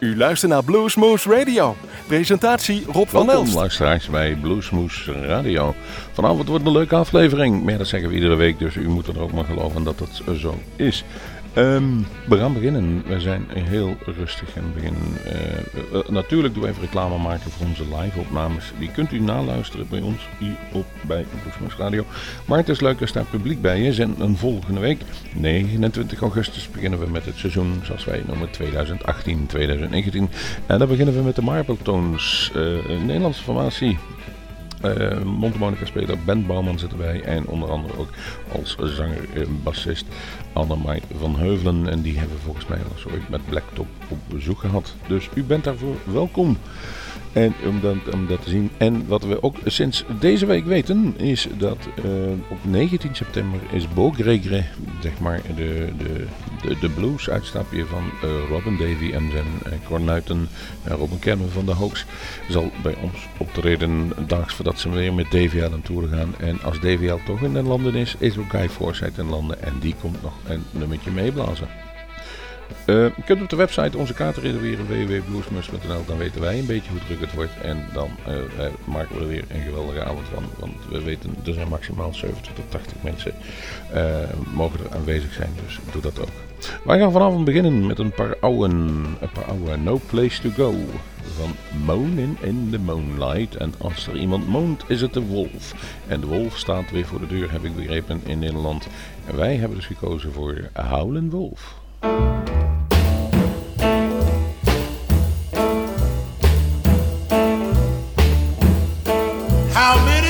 U luistert naar Bluesmoose Radio. Presentatie Rob van Welkom Elst. luisteraars bij Bluesmoes Radio. Vanavond wordt een leuke aflevering. Maar ja, dat zeggen we iedere week, dus u moet er ook maar geloven dat het zo is. Ehm, we gaan beginnen. We zijn heel rustig en beginnen. eh, natuurlijk doen we even reclame maken voor onze live-opnames. Die kunt u naluisteren bij ons hier op bij Bluesmoes Radio. Maar het is leuk als daar publiek bij is. En een volgende week, 29 augustus, beginnen we met het seizoen zoals wij noemen 2018-2019. En dan beginnen we met de Marble Tones, eh, een Nederlandse formatie. Uh, Montemonica-speler Ben Bouwman zit erbij. En onder andere ook als zanger en bassist Annemai van Heuvelen. En die hebben volgens mij al zo met Blacktop op bezoek gehad. Dus u bent daarvoor welkom. En om dat, om dat te zien. En wat we ook sinds deze week weten is dat uh, op 19 september is Bo Gregre, zeg maar de, de, de, de blues uitstapje van uh, Robin Davy en zijn uh, kornuiten Robin Kermen van de Hoax zal bij ons optreden daags voordat ze weer met DVL aan tour gaan. En als DVL toch in de landen is, is ook Guy Forsyth in landen en die komt nog een nummertje meeblazen. Uh, je kunt op de website onze kaarten reserveren www.bluesmus.nl. Dan weten wij een beetje hoe druk het wordt. En dan uh, uh, maken we er weer een geweldige avond van. Want we weten, er zijn maximaal 70 tot 80 mensen mogen er aanwezig zijn. Dus doe dat ook. Wij gaan vanavond beginnen met een paar oude, een paar oude No Place To Go. Van Moaning in the Moonlight. En als er iemand moont, is het de wolf. En de wolf staat weer voor de deur, heb ik begrepen, in Nederland. En wij hebben dus gekozen voor Howlin' Wolf. How many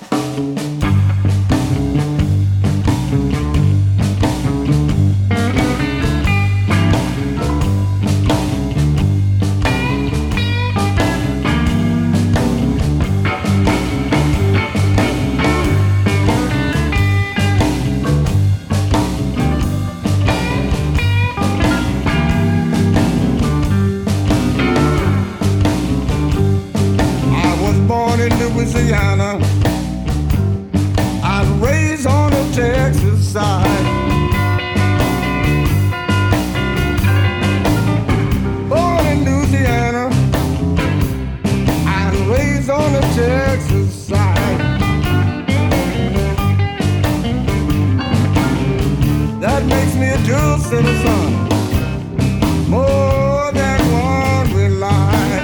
More than one relies.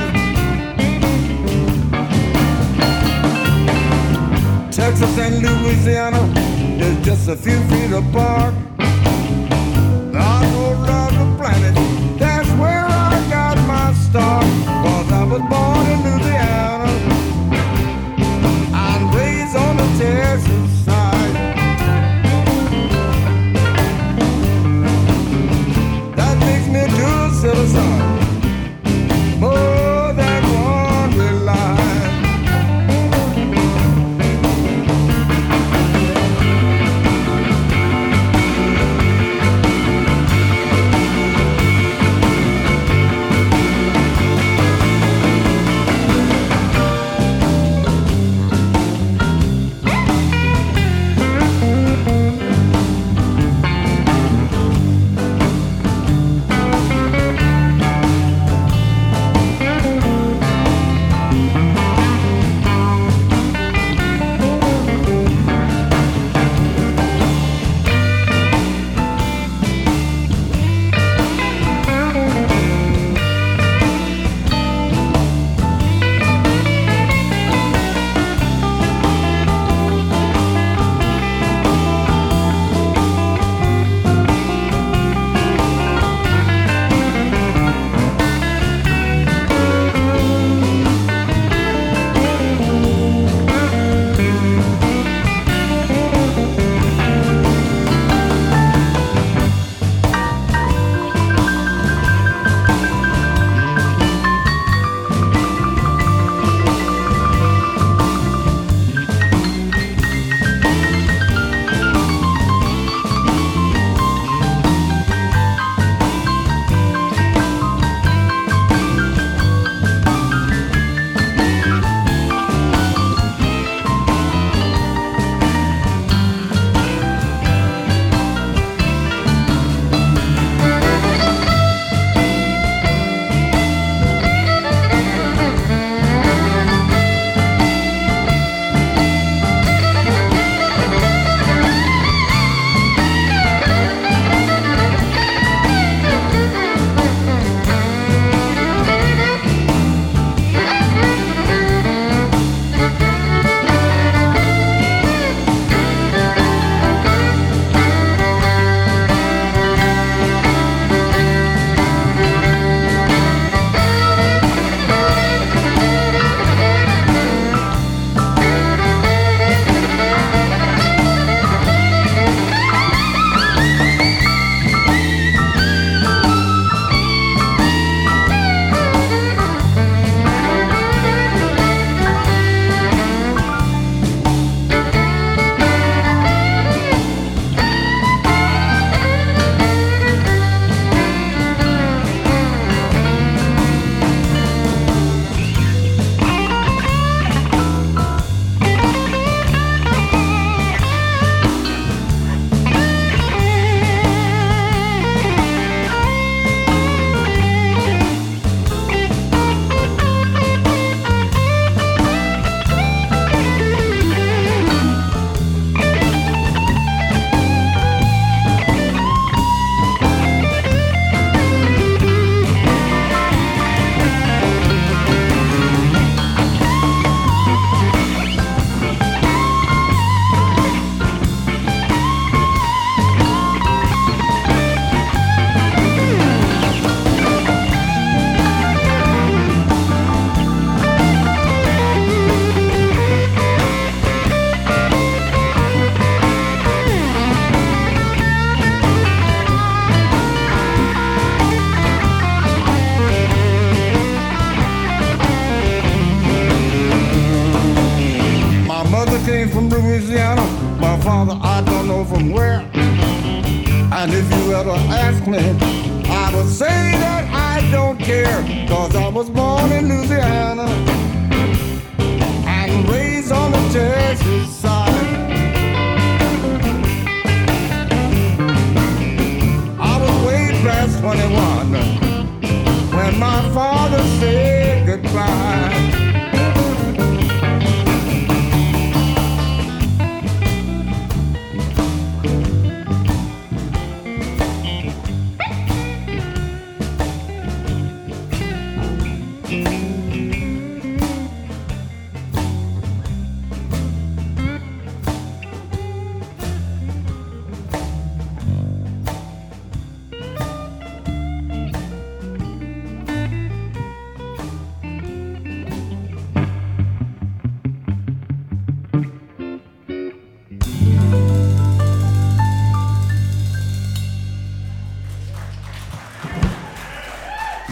Texas and Louisiana, is just a few feet apart.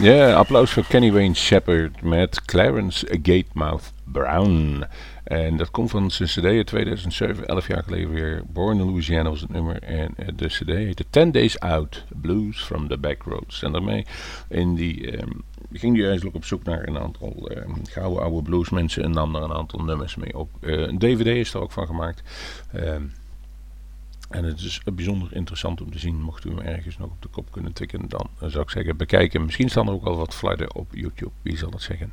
Ja, applaus voor Kenny Wayne Shepherd met Clarence Gatemouth Brown. En dat komt van zijn cd in 2007, 11 jaar geleden weer. Born in Louisiana was het nummer. En eh, de cd heette 10 Days Out, Blues from the Backroads. En daarmee in die, um, ging hij eigenlijk op zoek naar een aantal um, gouden oude bluesmensen en nam daar een aantal nummers mee op. Uh, een dvd is er ook van gemaakt. Um, en het is bijzonder interessant om te zien. Mocht u hem ergens nog op de kop kunnen tikken, dan zou ik zeggen bekijken. Misschien staan er ook al wat flarden op YouTube, wie zal het zeggen.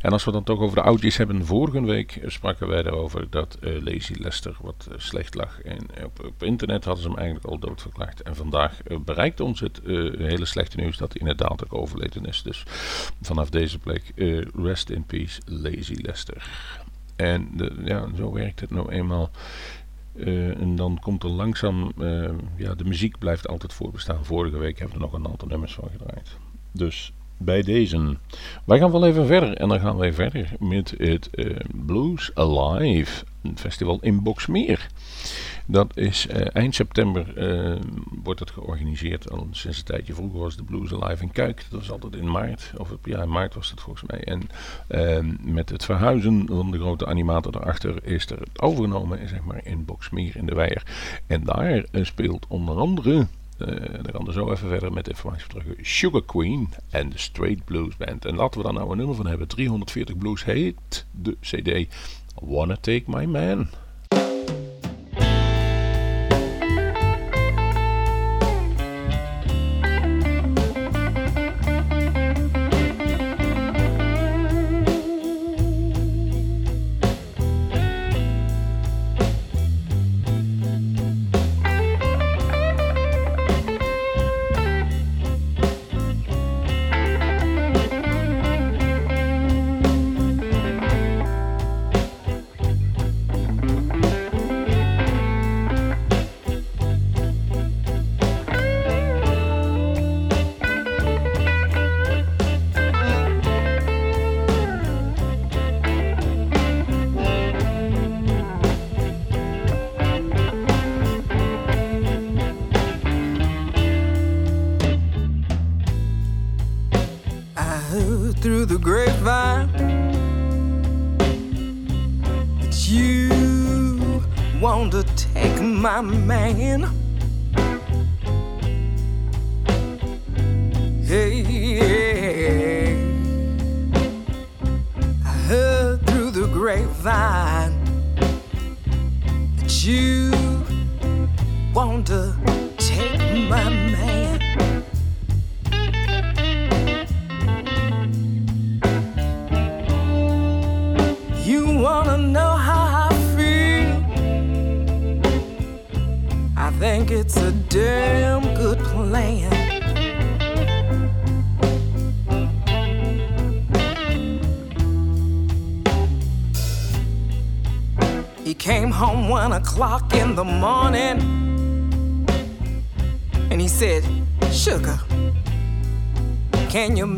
En als we dan toch over de oudjes hebben. Vorige week spraken wij erover dat uh, Lazy Lester wat uh, slecht lag. En op, op, internet hadden ze hem eigenlijk al doodverklaard. En vandaag bereikt ons het hele slechte nieuws dat hij inderdaad ook overleden is. Dus vanaf deze plek, rest in peace Lazy Lester. En ja, zo werkt het nou eenmaal. Uh, en dan komt er langzaam, uh, ja, de muziek blijft altijd voorbestaan. Vorige week hebben we er nog een aantal nummers van gedraaid. Dus bij deze. Wij gaan wel even verder en dan gaan wij verder met het uh, Blues Alive festival in Boksmeer. Dat is uh, eind september uh, wordt het georganiseerd. Al sinds een tijdje vroeger was de Blues Alive in Kuik. Dat was altijd in maart. Of ja, in maart was het volgens mij. En uh, met het verhuizen van de grote animator daarachter is er het overgenomen zeg maar, in Boksmeer in de Weijer. En daar speelt onder andere uh, dan gaan we zo even verder met informatie terug. Sugar Queen en de Straight Blues Band. En laten we daar nou een nummer van hebben. 340 Blues heet de CD. Wanna Take My Man. Man.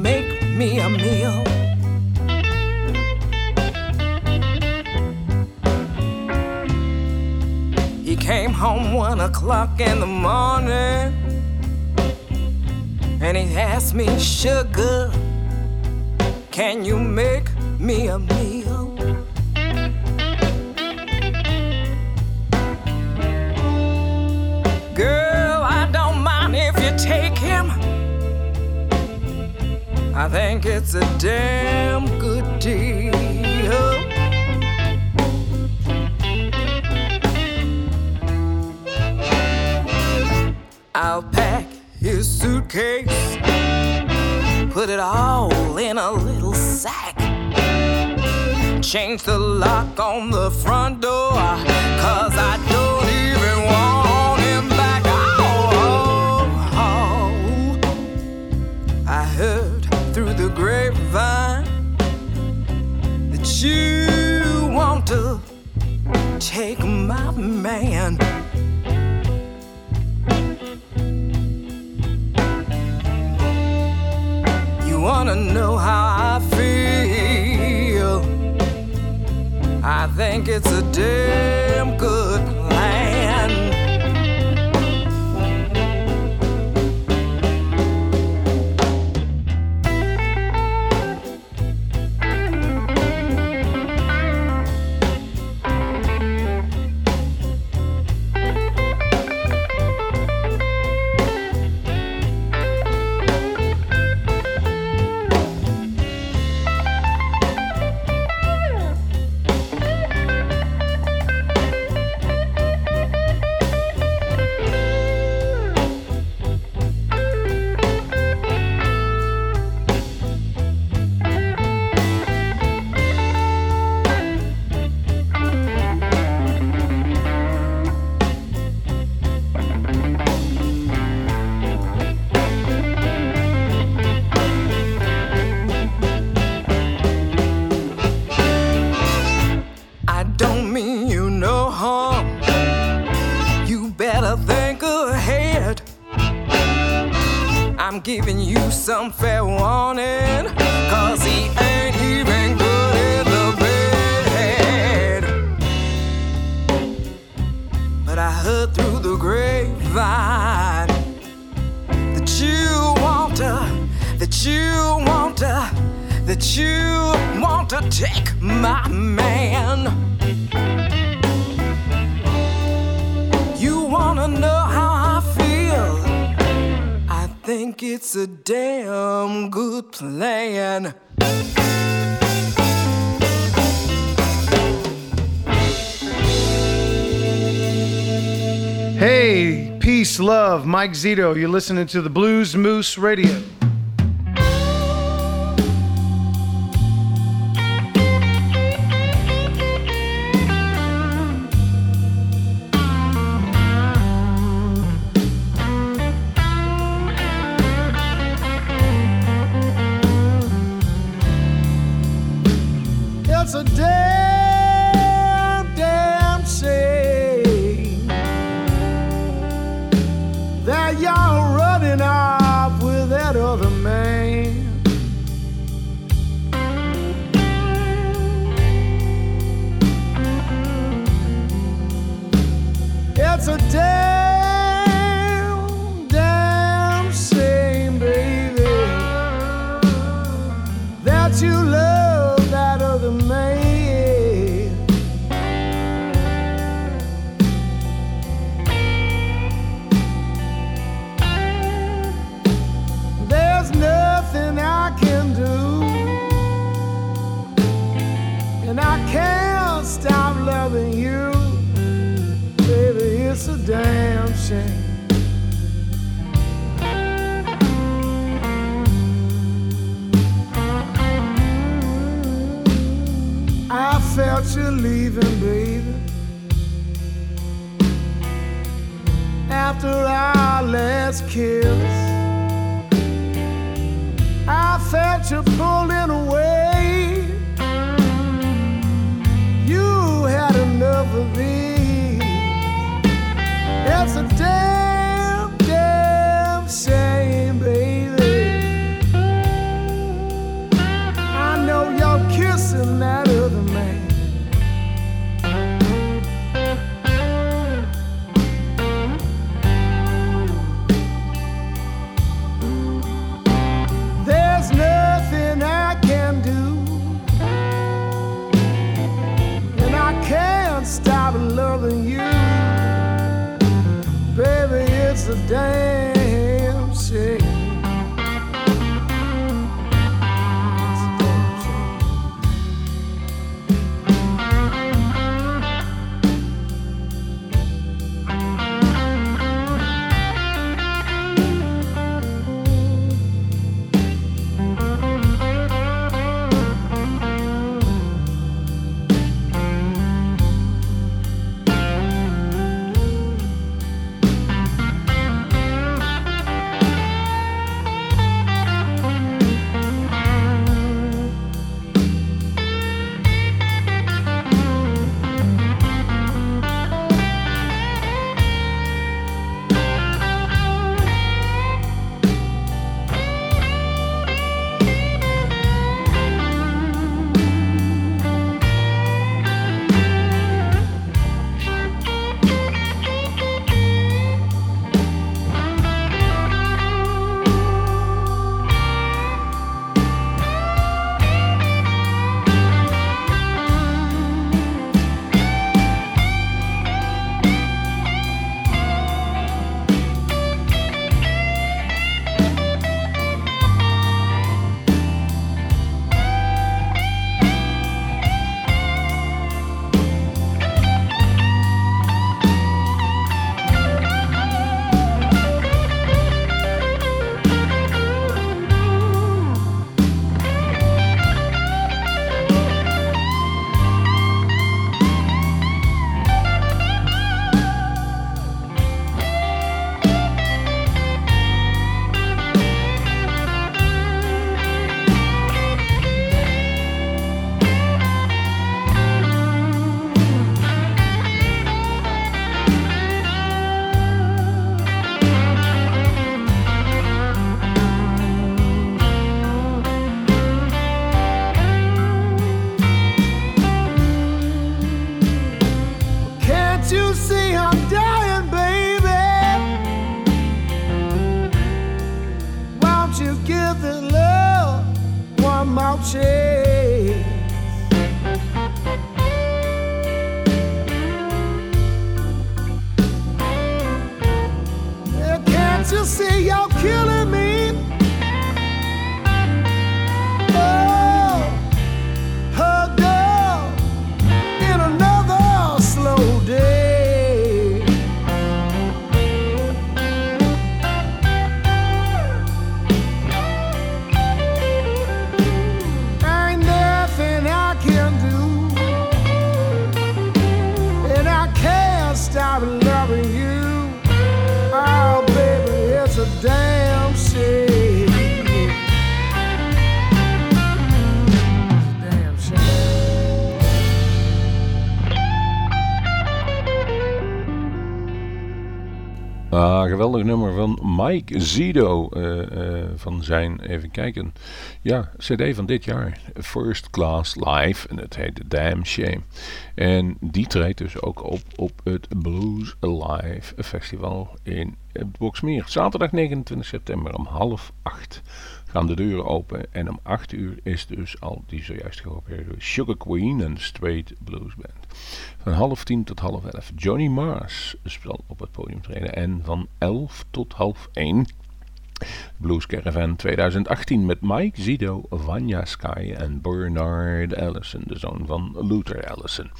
Make me a meal? He came home one o'clock in the morning and he asked me, Sugar, can you make me a meal? Girl, I don't mind if you take him. I think it's a damn good deal. I'll pack his suitcase, put it all in a little sack. Change the lock on the front door, cause I through the grapevine that you want to take my man. You wanna know how I feel? I think it's a damn good I'm fair Mike Zito. You're listening to the Blues Moose Radio. Nummer van Mike Zido. eh, eh, van zijn, even kijken. Ja, CD van dit jaar. First Class Live. En het heet Damn Shame. En die treedt dus ook op op het Blues Alive Festival in het Boksmeer. Zaterdag 29 september om half acht gaan de deuren open. En om 8 uur is dus al die zojuist gehoord Sugar Queen, een straight blues band. Van half tien tot half elf Johnny Mars zal op het podium treden. En van 11 tot half 1 Blues Caravan 2018 met Mike Zido, Vanya Sky en Bernard Allison, de zoon van Luther Allison.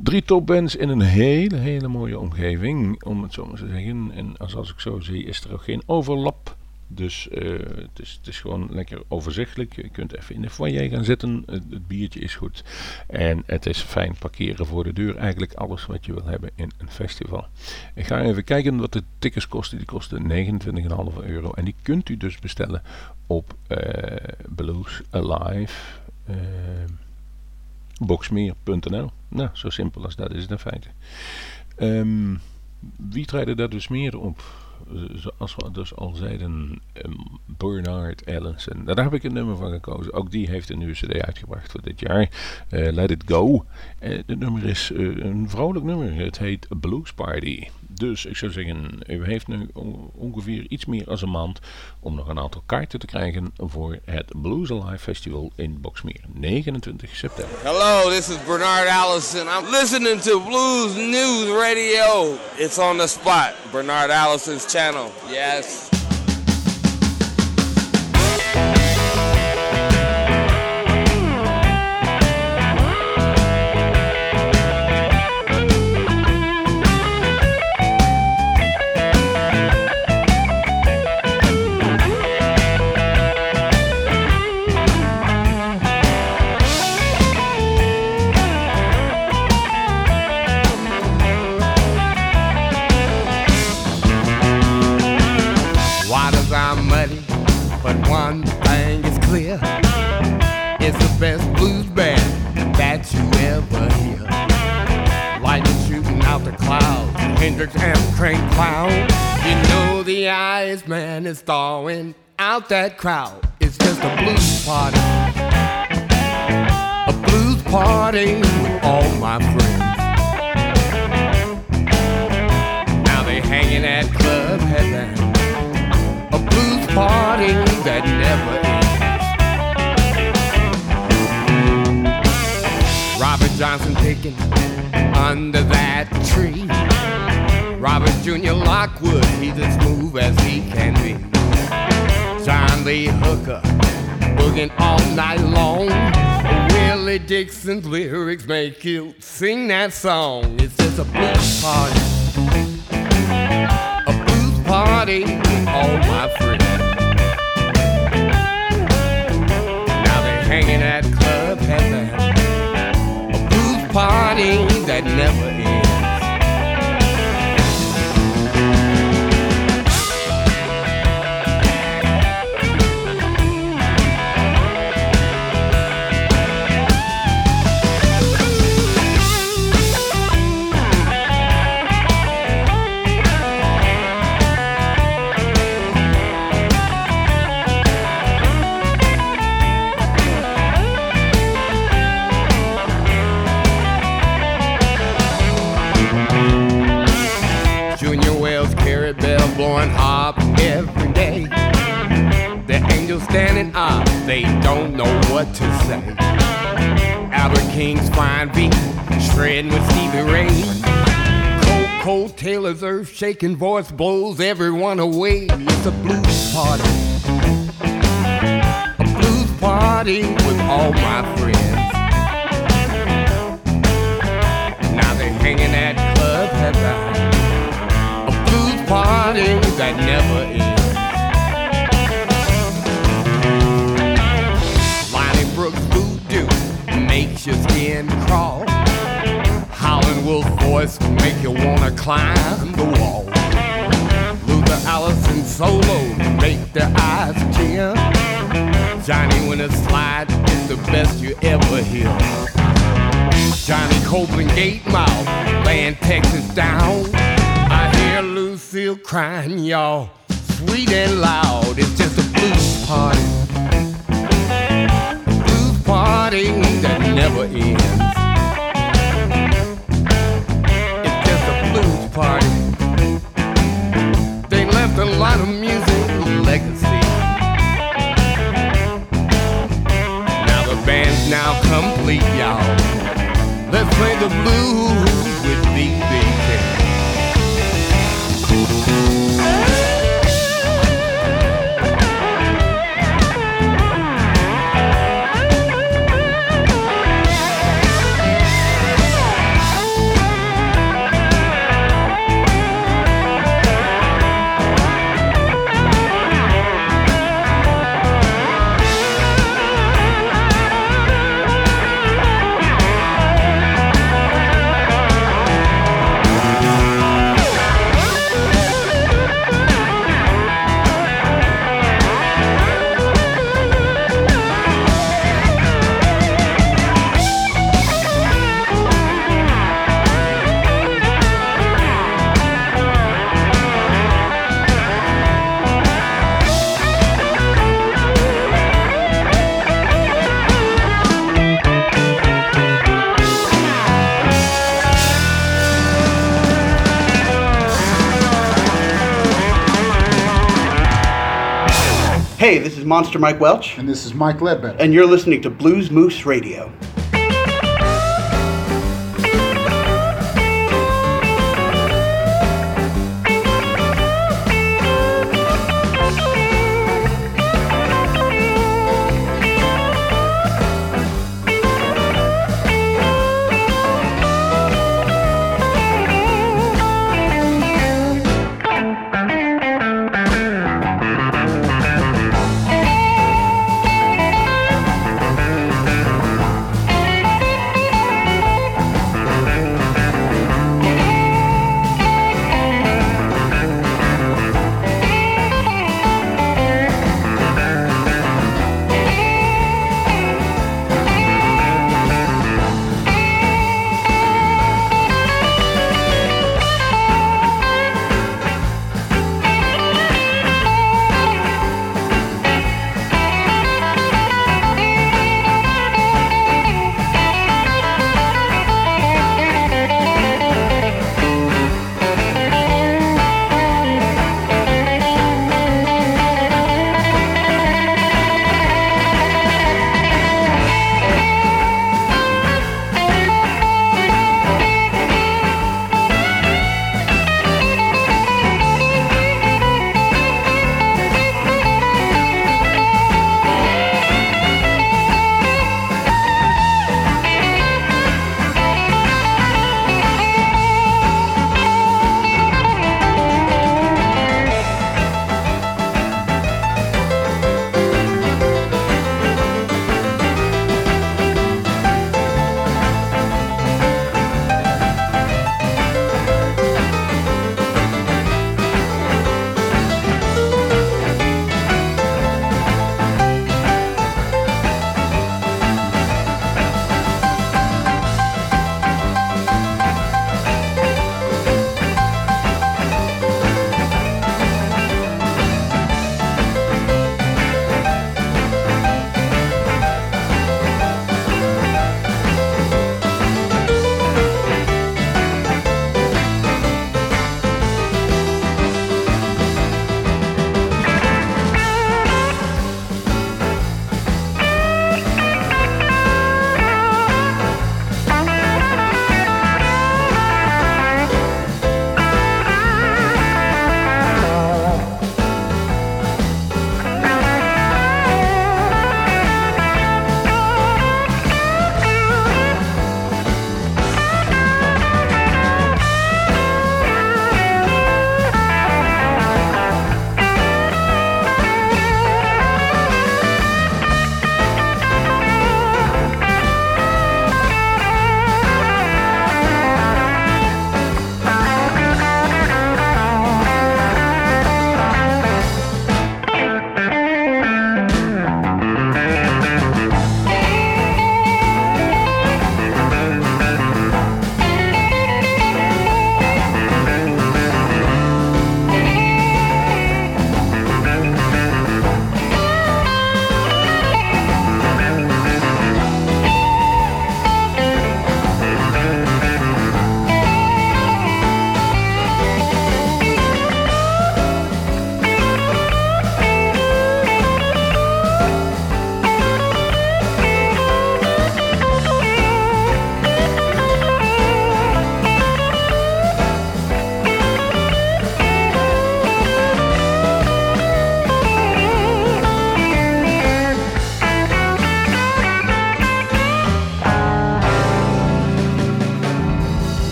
Drie topbands in een hele, hele mooie omgeving, om het zo maar te zeggen. En als, als ik zo zie, is er ook geen overlap. Dus eh, het, is, het is gewoon lekker overzichtelijk. Je kunt even in de foyer gaan zitten. Het, biertje is goed. En het is fijn parkeren voor de deur. Eigenlijk alles wat je wil hebben in een festival. Ik ga even kijken wat de tickets kosten. Die kosten 29,5 euro. En die kunt u dus bestellen op eh, Blues Alive. eh, Boxmeer.nl. Nou, zo simpel als dat is het in feite. Ehm, wie treden daar dus meer op? Eh, Zoals we dus al zeiden, ehm, Bernard Allison. Daar heb ik een nummer van gekozen. Ook die heeft een nieuwe cd uitgebracht voor dit jaar. Eh, Let It Go. Het nummer is eh, een vrolijk nummer. Het heet Blues Party. Dus ik zou zeggen, u heeft nu on- ongeveer iets meer dan een maand om nog een aantal kaarten te krijgen voor het Blues Alive Festival in Boxmeer. 29 september. Hello, this is Bernard Allison. I'm listening to Blues News Radio. It's on the spot. Bernard Allison's channel. Yes. But one thing is clear. It's the best blues band that you ever hear. Lightning shooting out the clouds, Hendrix and Crank Clown. You know the eyes man is thawing out that crowd. It's just a blues party. A blues party with all my friends. Now they hanging at Club blues party that never ends. Robert Johnson picking under that tree. Robert Jr. Lockwood, he's as smooth as he can be. John Lee Hooker, booging all night long. Willie Dixon's lyrics make you sing that song. It's just a blues party a blues party all my friends. They're at Club Heaven, a blues party that never blowing hop every day. The angels standing up they don't know what to say. Albert King's fine beat, shredding with Stevie Ray. Cold, cold Taylor's earth shaking voice blows everyone away. It's a blues party. A blues party with all my friends. Party that never ends. Lonnie Brooks voodoo makes your skin crawl. Howlin' Wolf voice make you wanna climb the wall. Luther Allison solo make the eyes tear. Johnny when it slide is the best you ever hear. Johnny Copeland gate mouth laying Texas down. Lucille crying, y'all, sweet and loud. It's just a blues party Blues party that never ends. It's just a blues party. They left a lot of music legacy. Now the band's now complete, y'all. Let's play the blues with B.B. Monster Mike Welch. And this is Mike Ledbetter. And you're listening to Blues Moose Radio.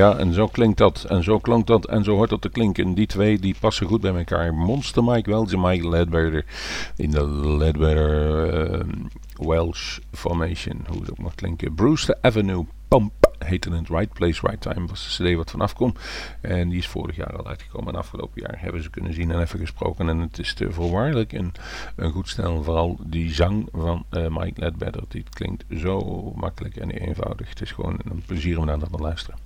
Ja, en zo klinkt dat. En zo klonk dat. En zo hoort dat te klinken. Die twee die passen goed bij elkaar. Monster Mike Wells en Mike Ledbetter. In de Ledbetter eh, Welsh Formation. Hoe het ook mag klinken. Brewster Avenue Pump heette het Right Place, Right Time. Was de cd wat vanaf komt. En die is vorig jaar al uitgekomen. En afgelopen jaar hebben ze kunnen zien en even gesproken. En het is te voorwaardelijk een, een goed stel. Vooral die zang van eh, Mike Ledbetter. Die klinkt zo makkelijk en eenvoudig. Het is gewoon een plezier om naar te luisteren.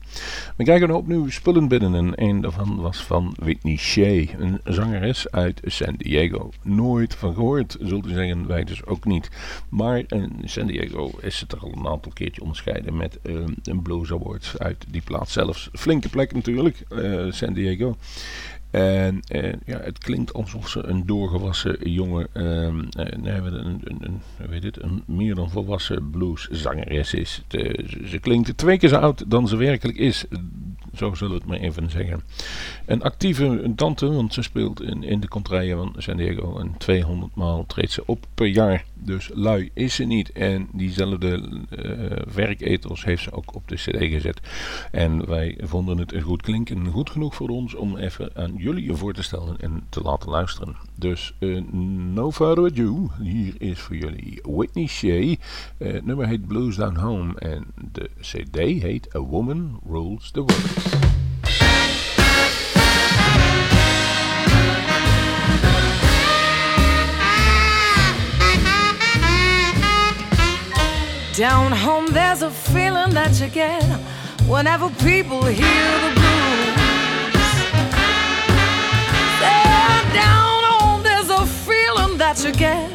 We krijgen er opnieuw spullen binnen en een daarvan was van Whitney Shea, een zangeres uit San Diego. Nooit van gehoord, zult u zeggen, wij dus ook niet. Maar in San Diego is het er al een aantal keertje onderscheiden met uh, een Blues Awards uit die plaats zelfs. Flinke plek natuurlijk, uh, San Diego. En uh, ja, het klinkt alsof ze een doorgewassen jonge, uh, nee, een, een, een, weet een meer dan volwassen blueszangeres is. Ze klinkt twee keer zo oud dan ze werkelijk is. Zo zullen we het maar even zeggen. Een actieve tante, want ze speelt in, in de contraien van San Diego. En 200 maal treedt ze op per jaar. Dus lui is ze niet. En diezelfde uh, werkethos heeft ze ook op de cd gezet. En wij vonden het goed klinken. Goed genoeg voor ons om even aan jullie voor te stellen en te laten luisteren. Dus uh, no further ado. Hier is voor jullie Whitney Shea. Uh, het nummer heet Blues Down Home. En de cd heet A Woman Rules the World. Down home, there's a feeling that you get whenever people hear the blues. Down that you get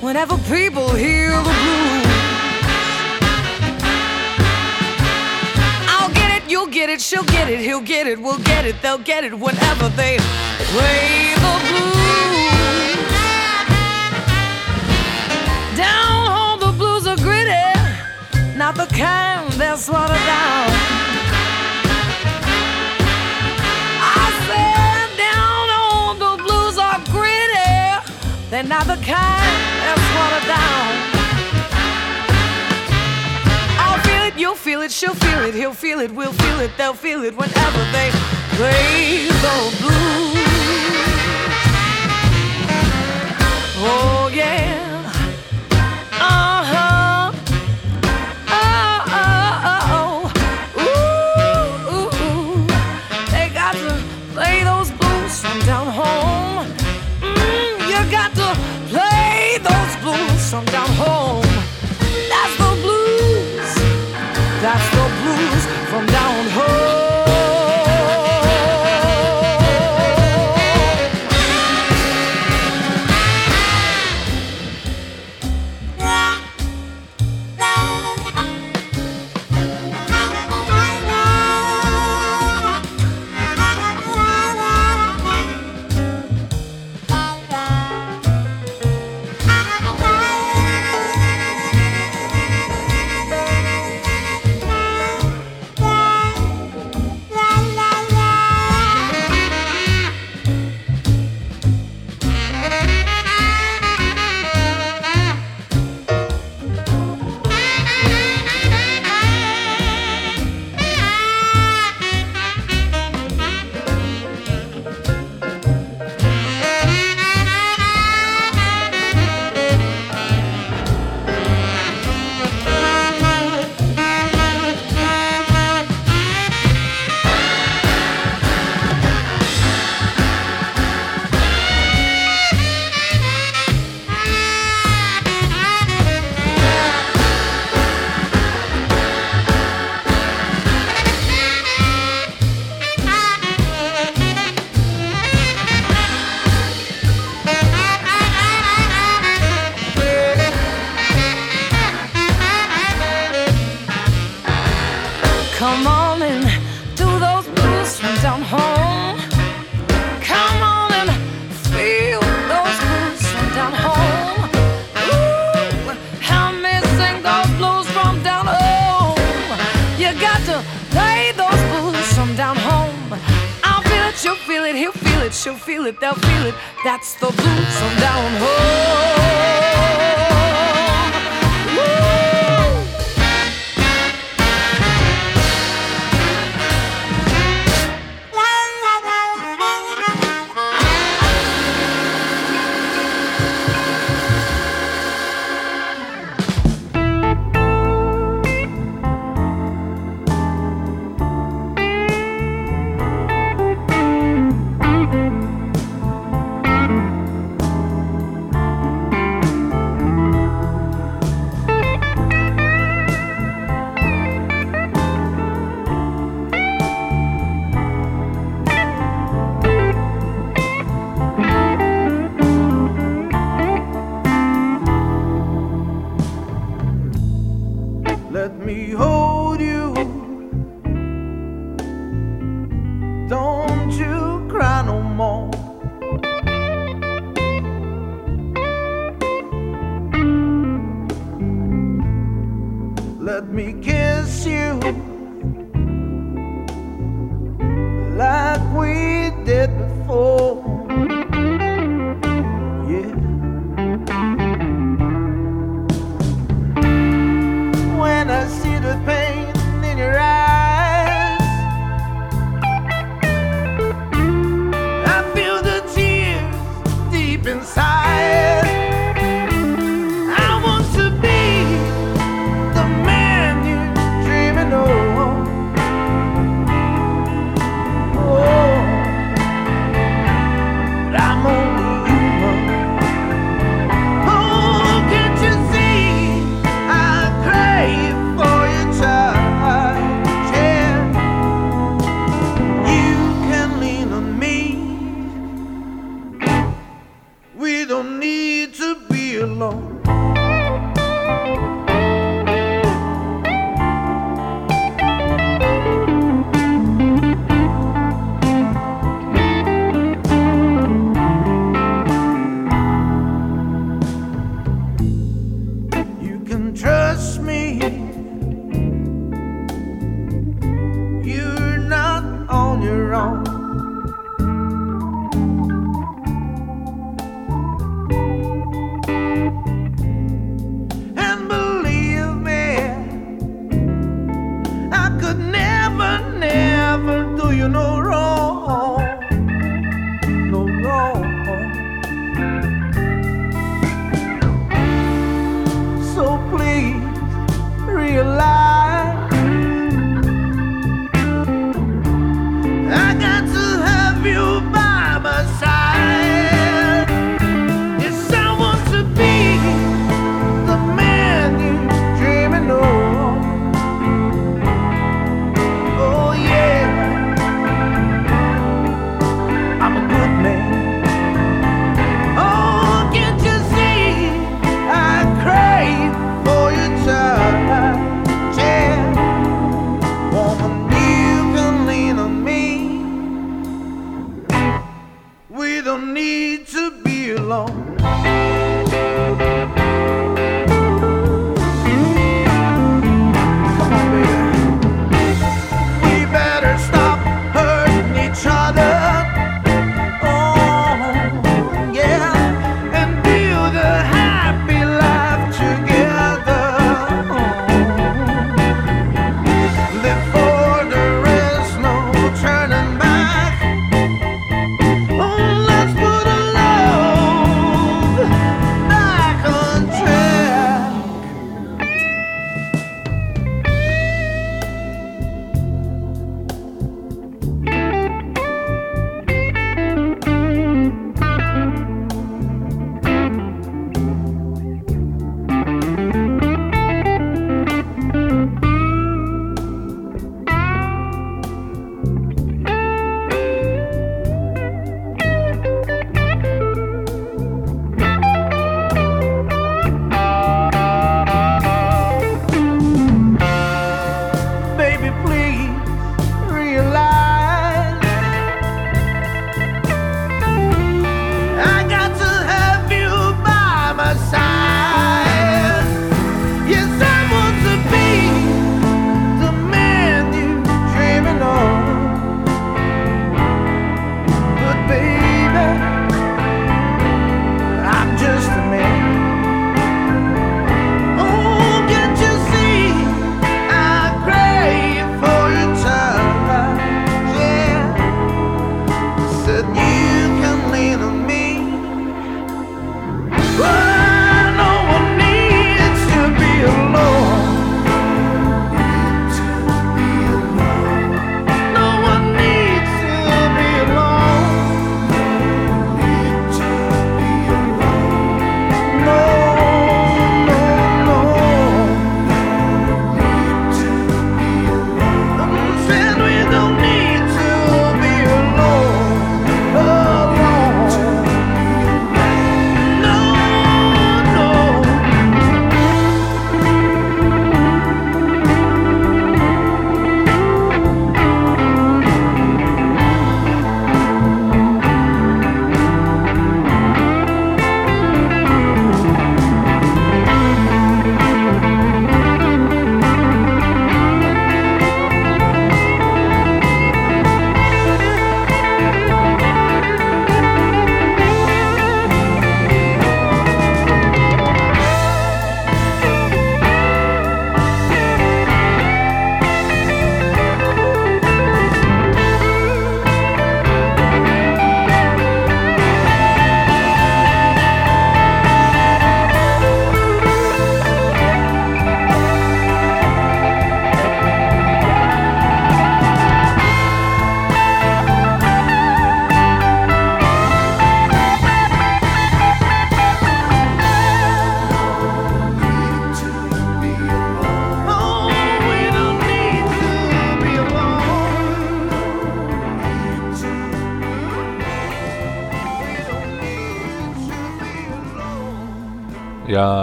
whenever people hear the blues. I'll get it, you'll get it, she'll get it, he'll get it, we'll get it, they'll get it whenever they play the blues. Down home, the blues are gritty not the kind that's watered down. They're not the kind that's watered down. I'll feel it, you'll feel it, she'll feel it, he'll feel it, we'll feel it, they'll feel it whenever they play the blues. Oh yeah.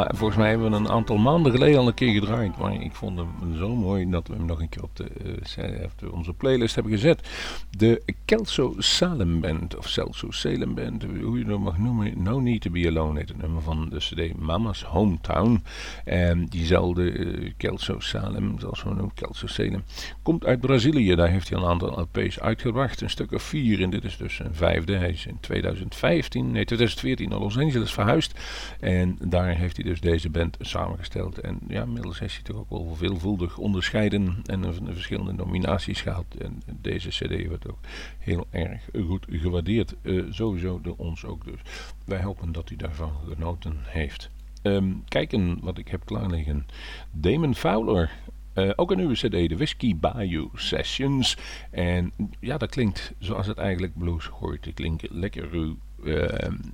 time. Volgens mij hebben we een aantal maanden geleden al een keer gedraaid. Maar ik vond hem zo mooi dat we hem nog een keer op de, eh, onze playlist hebben gezet. De Kelso Salem Band, of Celso Salem Band, hoe je dat mag noemen. No Need to Be Alone heet het nummer van de CD Mama's Hometown. En diezelfde eh, Kelso Salem, zoals we noemen, Kelso Salem, komt uit Brazilië. Daar heeft hij een aantal LP's uitgebracht, een stuk of vier. En dit is dus een vijfde. Hij is in 2015, nee 2014 naar Los Angeles verhuisd. En daar heeft hij dus deze band samengesteld. En ja, inmiddels heeft hij toch ook wel veelvuldig onderscheiden en verschillende nominaties gehad. En deze CD wordt ook heel erg goed gewaardeerd. Eh, sowieso door ons ook dus. Wij hopen dat u daarvan genoten heeft. Ehm, kijken wat ik heb klaar liggen. Damon Fowler. Eh, ook een nieuwe cd, de Whiskey Bayou Sessions. En ja, dat klinkt zoals het eigenlijk blues hoort. Het klinkt lekker ruw,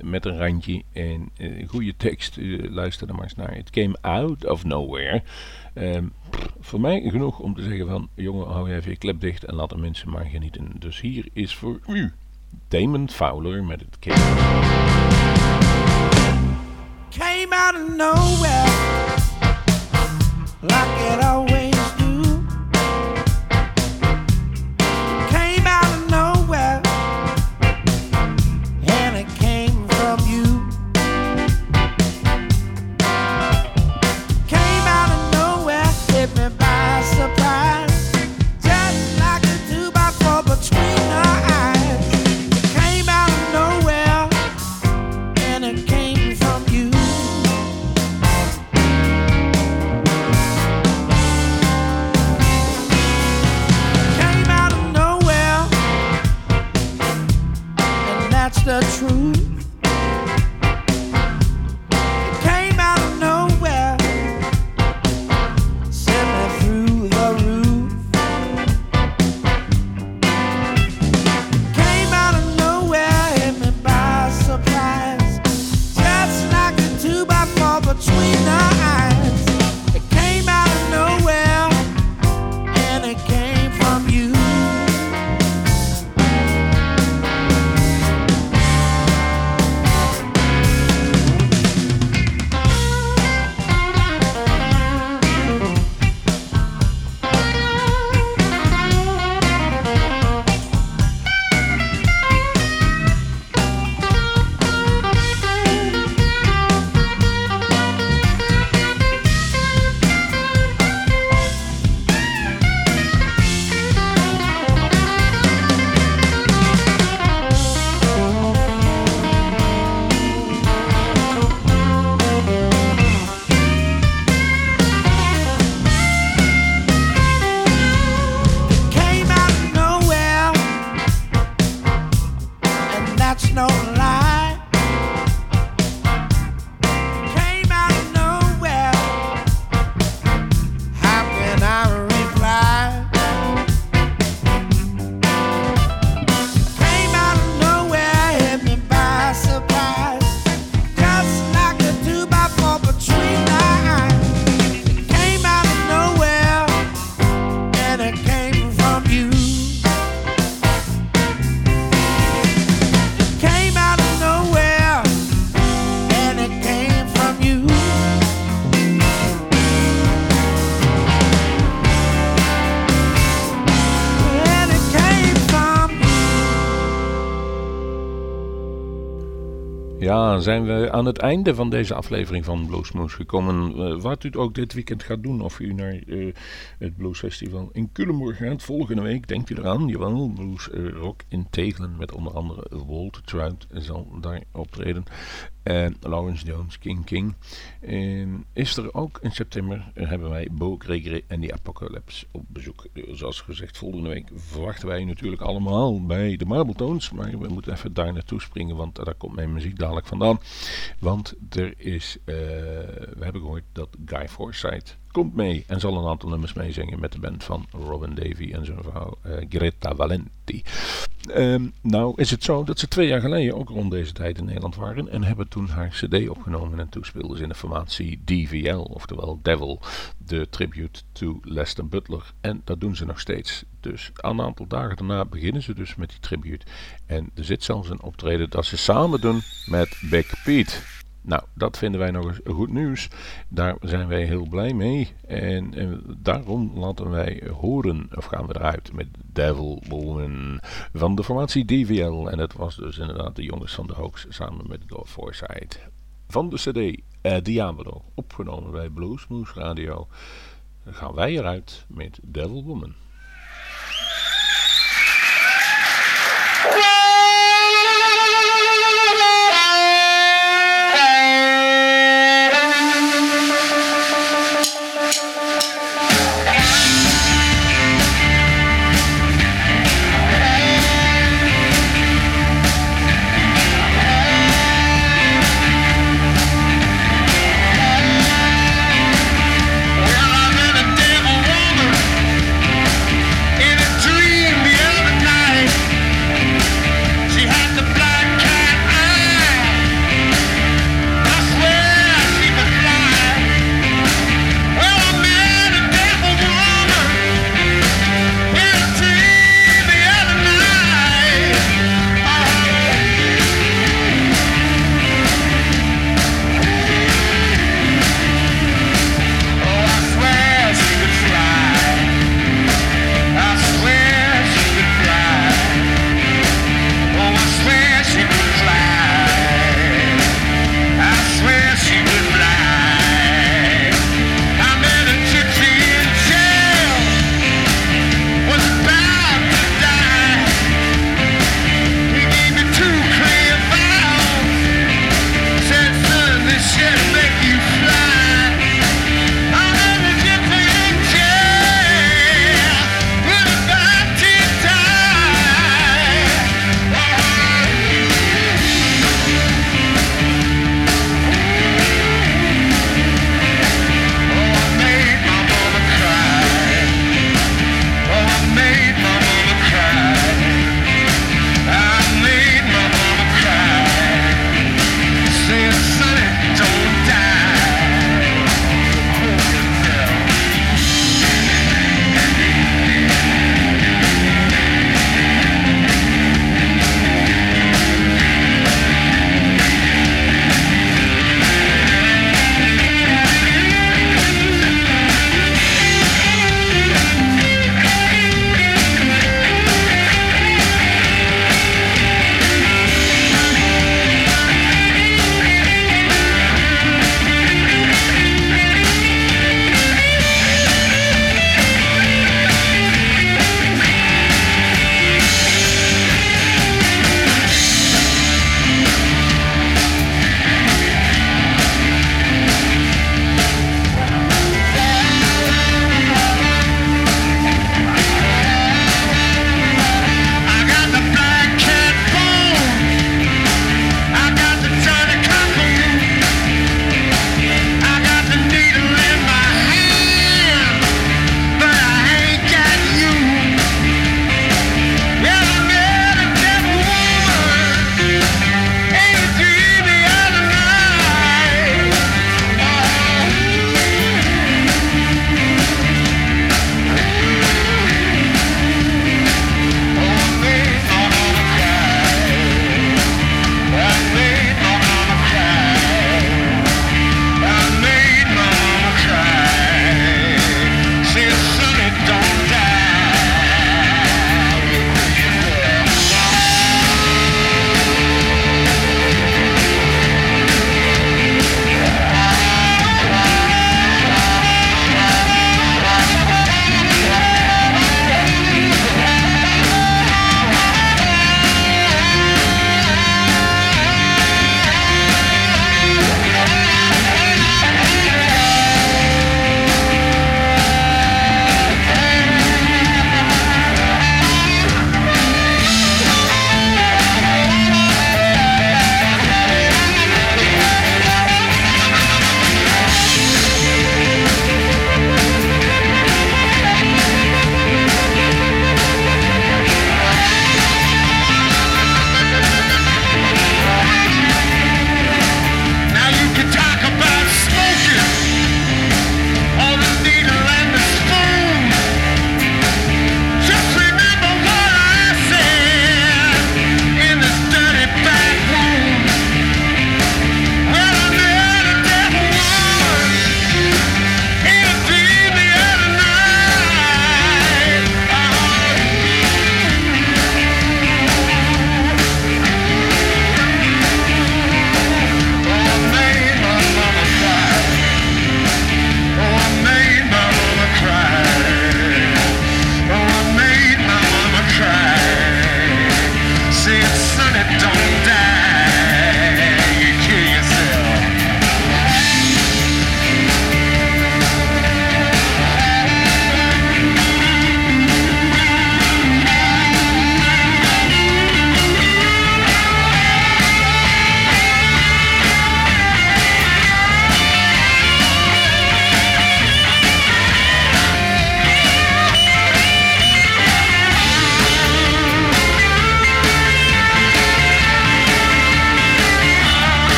met een randje en een goede tekst. Eh, luister er maar eens naar. It came out of nowhere. Ehm, voor mij genoeg om te zeggen van... jongen, hou even je klep dicht en laat de mensen maar genieten. Dus hier is voor u Damon Fowler met het came came out of nowhere like it always that's no lie. Ja, zijn we aan het einde van deze aflevering van Bluesmoes gekomen. Eh, wat u ook dit weekend gaat doen, of u naar eh, het Blues Festival in Culemborg gaat. Volgende week, denkt u eraan, jawel, Blues eh, Rock in Tegelen met onder andere Walt Trout zal daar optreden. En Lawrence Jones, King King. En is er ook in september hebben wij Bo Gregory en die Apocalypse op bezoek. Zoals gezegd, volgende week verwachten wij natuurlijk allemaal bij de Marbletones. Maar we moeten even daar naartoe springen, want daar komt mijn muziek dadelijk vandaan. Want er is, eh, we hebben gehoord dat Guy Forsyth komt mee en zal een aantal nummers meezingen met de band van Robin Davy en zijn vrouw eh, Greta Valenti. Ehm, nou is het zo dat ze twee jaar geleden ook rond deze tijd in Nederland waren en hebben toen haar cd opgenomen en toen speelden ze in de formatie DVL, oftewel Devil, de tribute to Lester Butler. En dat doen ze nog steeds. Dus een aantal dagen daarna beginnen ze dus met die tribute. En er zit zelfs een optreden dat ze samen doen met Big Pete. Nou, dat vinden wij nog eens goed nieuws. Daar zijn wij heel blij mee. En, en daarom laten wij horen, of gaan we eruit met Devil Woman van de formatie DVL. En het was dus inderdaad de jongens van de Hoax samen met Door Foresight. Van de cd eh, Diablo, opgenomen bij Bluesmoose Radio, gaan wij eruit met devil woman.